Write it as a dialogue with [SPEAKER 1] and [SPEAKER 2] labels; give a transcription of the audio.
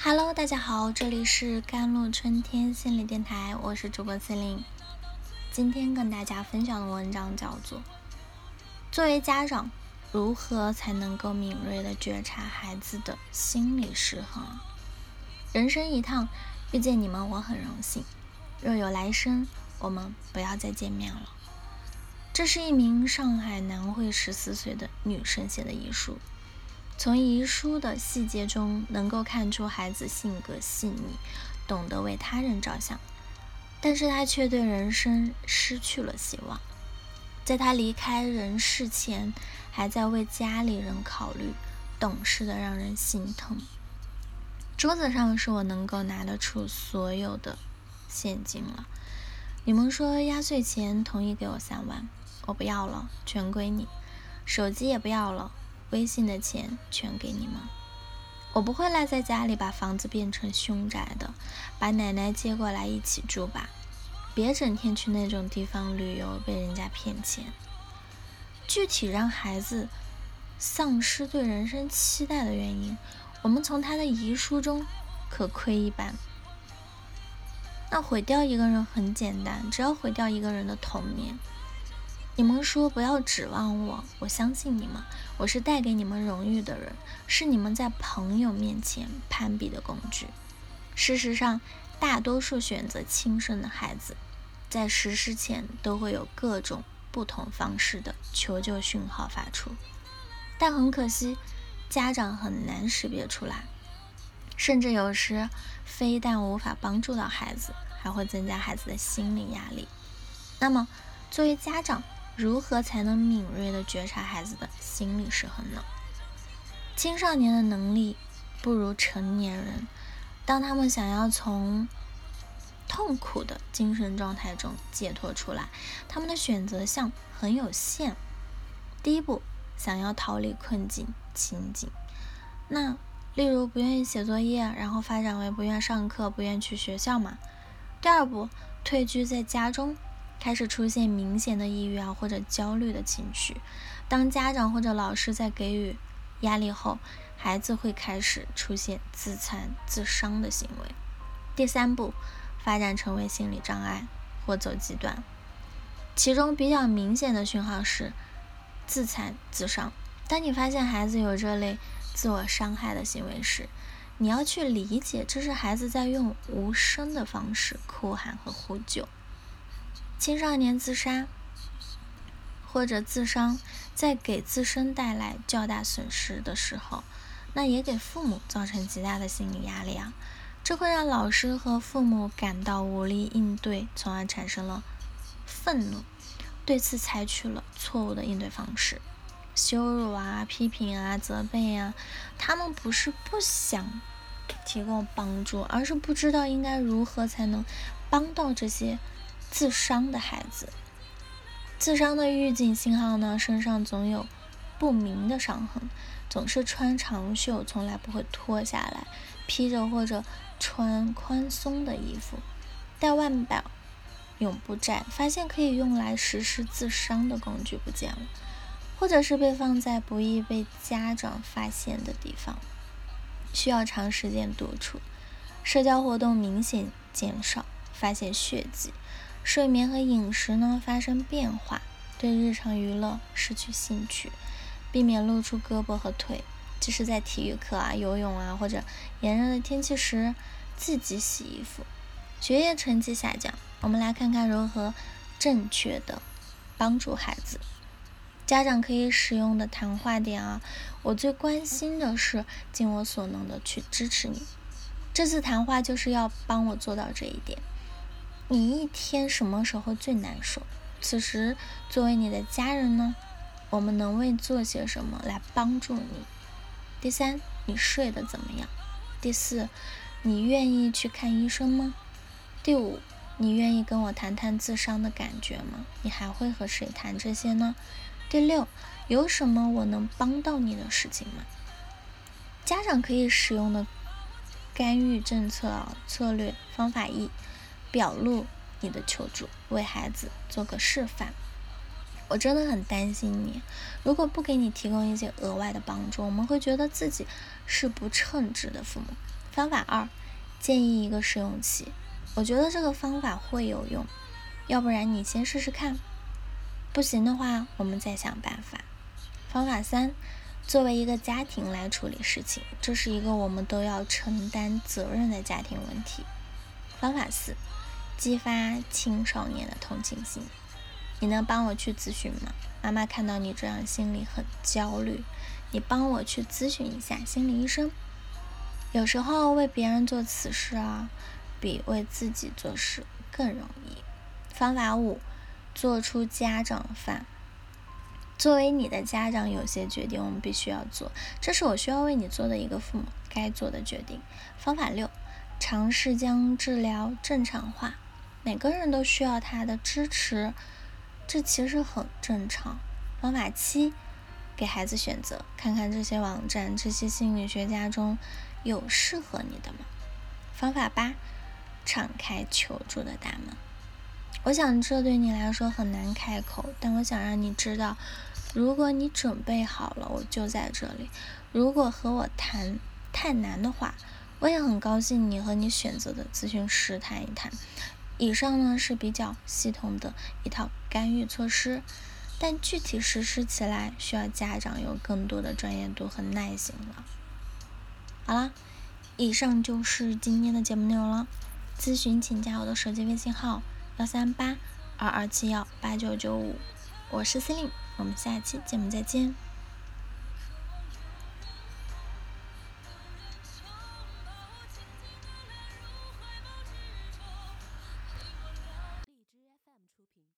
[SPEAKER 1] Hello，大家好，这里是甘露春天心理电台，我是主播司令。今天跟大家分享的文章叫做《作为家长，如何才能够敏锐的觉察孩子的心理失衡》。人生一趟，遇见你们我很荣幸。若有来生，我们不要再见面了。这是一名上海南汇十四岁的女生写的遗书。从遗书的细节中，能够看出孩子性格细腻，懂得为他人着想，但是他却对人生失去了希望。在他离开人世前，还在为家里人考虑，懂事的让人心疼。桌子上是我能够拿得出所有的现金了。你们说压岁钱同意给我三万，我不要了，全归你。手机也不要了。微信的钱全给你们，我不会赖在家里把房子变成凶宅的，把奶奶接过来一起住吧，别整天去那种地方旅游被人家骗钱。具体让孩子丧失对人生期待的原因，我们从他的遗书中可窥一斑。那毁掉一个人很简单，只要毁掉一个人的童年。你们说不要指望我，我相信你们。我是带给你们荣誉的人，是你们在朋友面前攀比的工具。事实上，大多数选择轻生的孩子，在实施前都会有各种不同方式的求救讯号发出，但很可惜，家长很难识别出来，甚至有时非但无法帮助到孩子，还会增加孩子的心理压力。那么，作为家长，如何才能敏锐地觉察孩子的心理失衡呢？青少年的能力不如成年人，当他们想要从痛苦的精神状态中解脱出来，他们的选择项很有限。第一步，想要逃离困境情景，那例如不愿意写作业，然后发展为不愿上课、不愿去学校嘛。第二步，退居在家中。开始出现明显的抑郁啊或者焦虑的情绪。当家长或者老师在给予压力后，孩子会开始出现自残、自伤的行为。第三步，发展成为心理障碍或走极端。其中比较明显的讯号是自残、自伤。当你发现孩子有这类自我伤害的行为时，你要去理解，这是孩子在用无声的方式哭喊和呼救。青少年自杀或者自伤，在给自身带来较大损失的时候，那也给父母造成极大的心理压力啊！这会让老师和父母感到无力应对，从而产生了愤怒，对此采取了错误的应对方式，羞辱啊、批评啊、责备啊。他们不是不想提供帮助，而是不知道应该如何才能帮到这些。自伤的孩子，自伤的预警信号呢？身上总有不明的伤痕，总是穿长袖，从来不会脱下来，披着或者穿宽松的衣服，戴腕表，永不摘。发现可以用来实施自伤的工具不见了，或者是被放在不易被家长发现的地方，需要长时间独处，社交活动明显减少，发现血迹。睡眠和饮食呢发生变化，对日常娱乐失去兴趣，避免露出胳膊和腿，即使在体育课啊、游泳啊或者炎热的天气时自己洗衣服，学业成绩下降。我们来看看如何正确的帮助孩子。家长可以使用的谈话点啊，我最关心的是尽我所能的去支持你。这次谈话就是要帮我做到这一点。你一天什么时候最难受？此时，作为你的家人呢，我们能为做些什么来帮助你？第三，你睡得怎么样？第四，你愿意去看医生吗？第五，你愿意跟我谈谈自伤的感觉吗？你还会和谁谈这些呢？第六，有什么我能帮到你的事情吗？家长可以使用的干预政策策略方法一。表露你的求助，为孩子做个示范。我真的很担心你，如果不给你提供一些额外的帮助，我们会觉得自己是不称职的父母。方法二，建议一个试用期。我觉得这个方法会有用，要不然你先试试看，不行的话我们再想办法。方法三，作为一个家庭来处理事情，这是一个我们都要承担责任的家庭问题。方法四，激发青少年的同情心。你能帮我去咨询吗？妈妈看到你这样，心里很焦虑。你帮我去咨询一下心理医生。有时候为别人做此事啊，比为自己做事更容易。方法五，做出家长饭。作为你的家长，有些决定我们必须要做，这是我需要为你做的一个父母该做的决定。方法六，尝试将治疗正常化。每个人都需要他的支持。这其实很正常。方法七，给孩子选择，看看这些网站、这些心理学家中有适合你的吗？方法八，敞开求助的大门。我想这对你来说很难开口，但我想让你知道，如果你准备好了，我就在这里。如果和我谈太难的话，我也很高兴你和你选择的咨询师谈一谈。以上呢是比较系统的一套干预措施，但具体实施起来需要家长有更多的专业度和耐心了。好了，以上就是今天的节目内容了。咨询请加我的手机微信号幺三八二二七幺八九九五，我是司令，我们下期节目再见。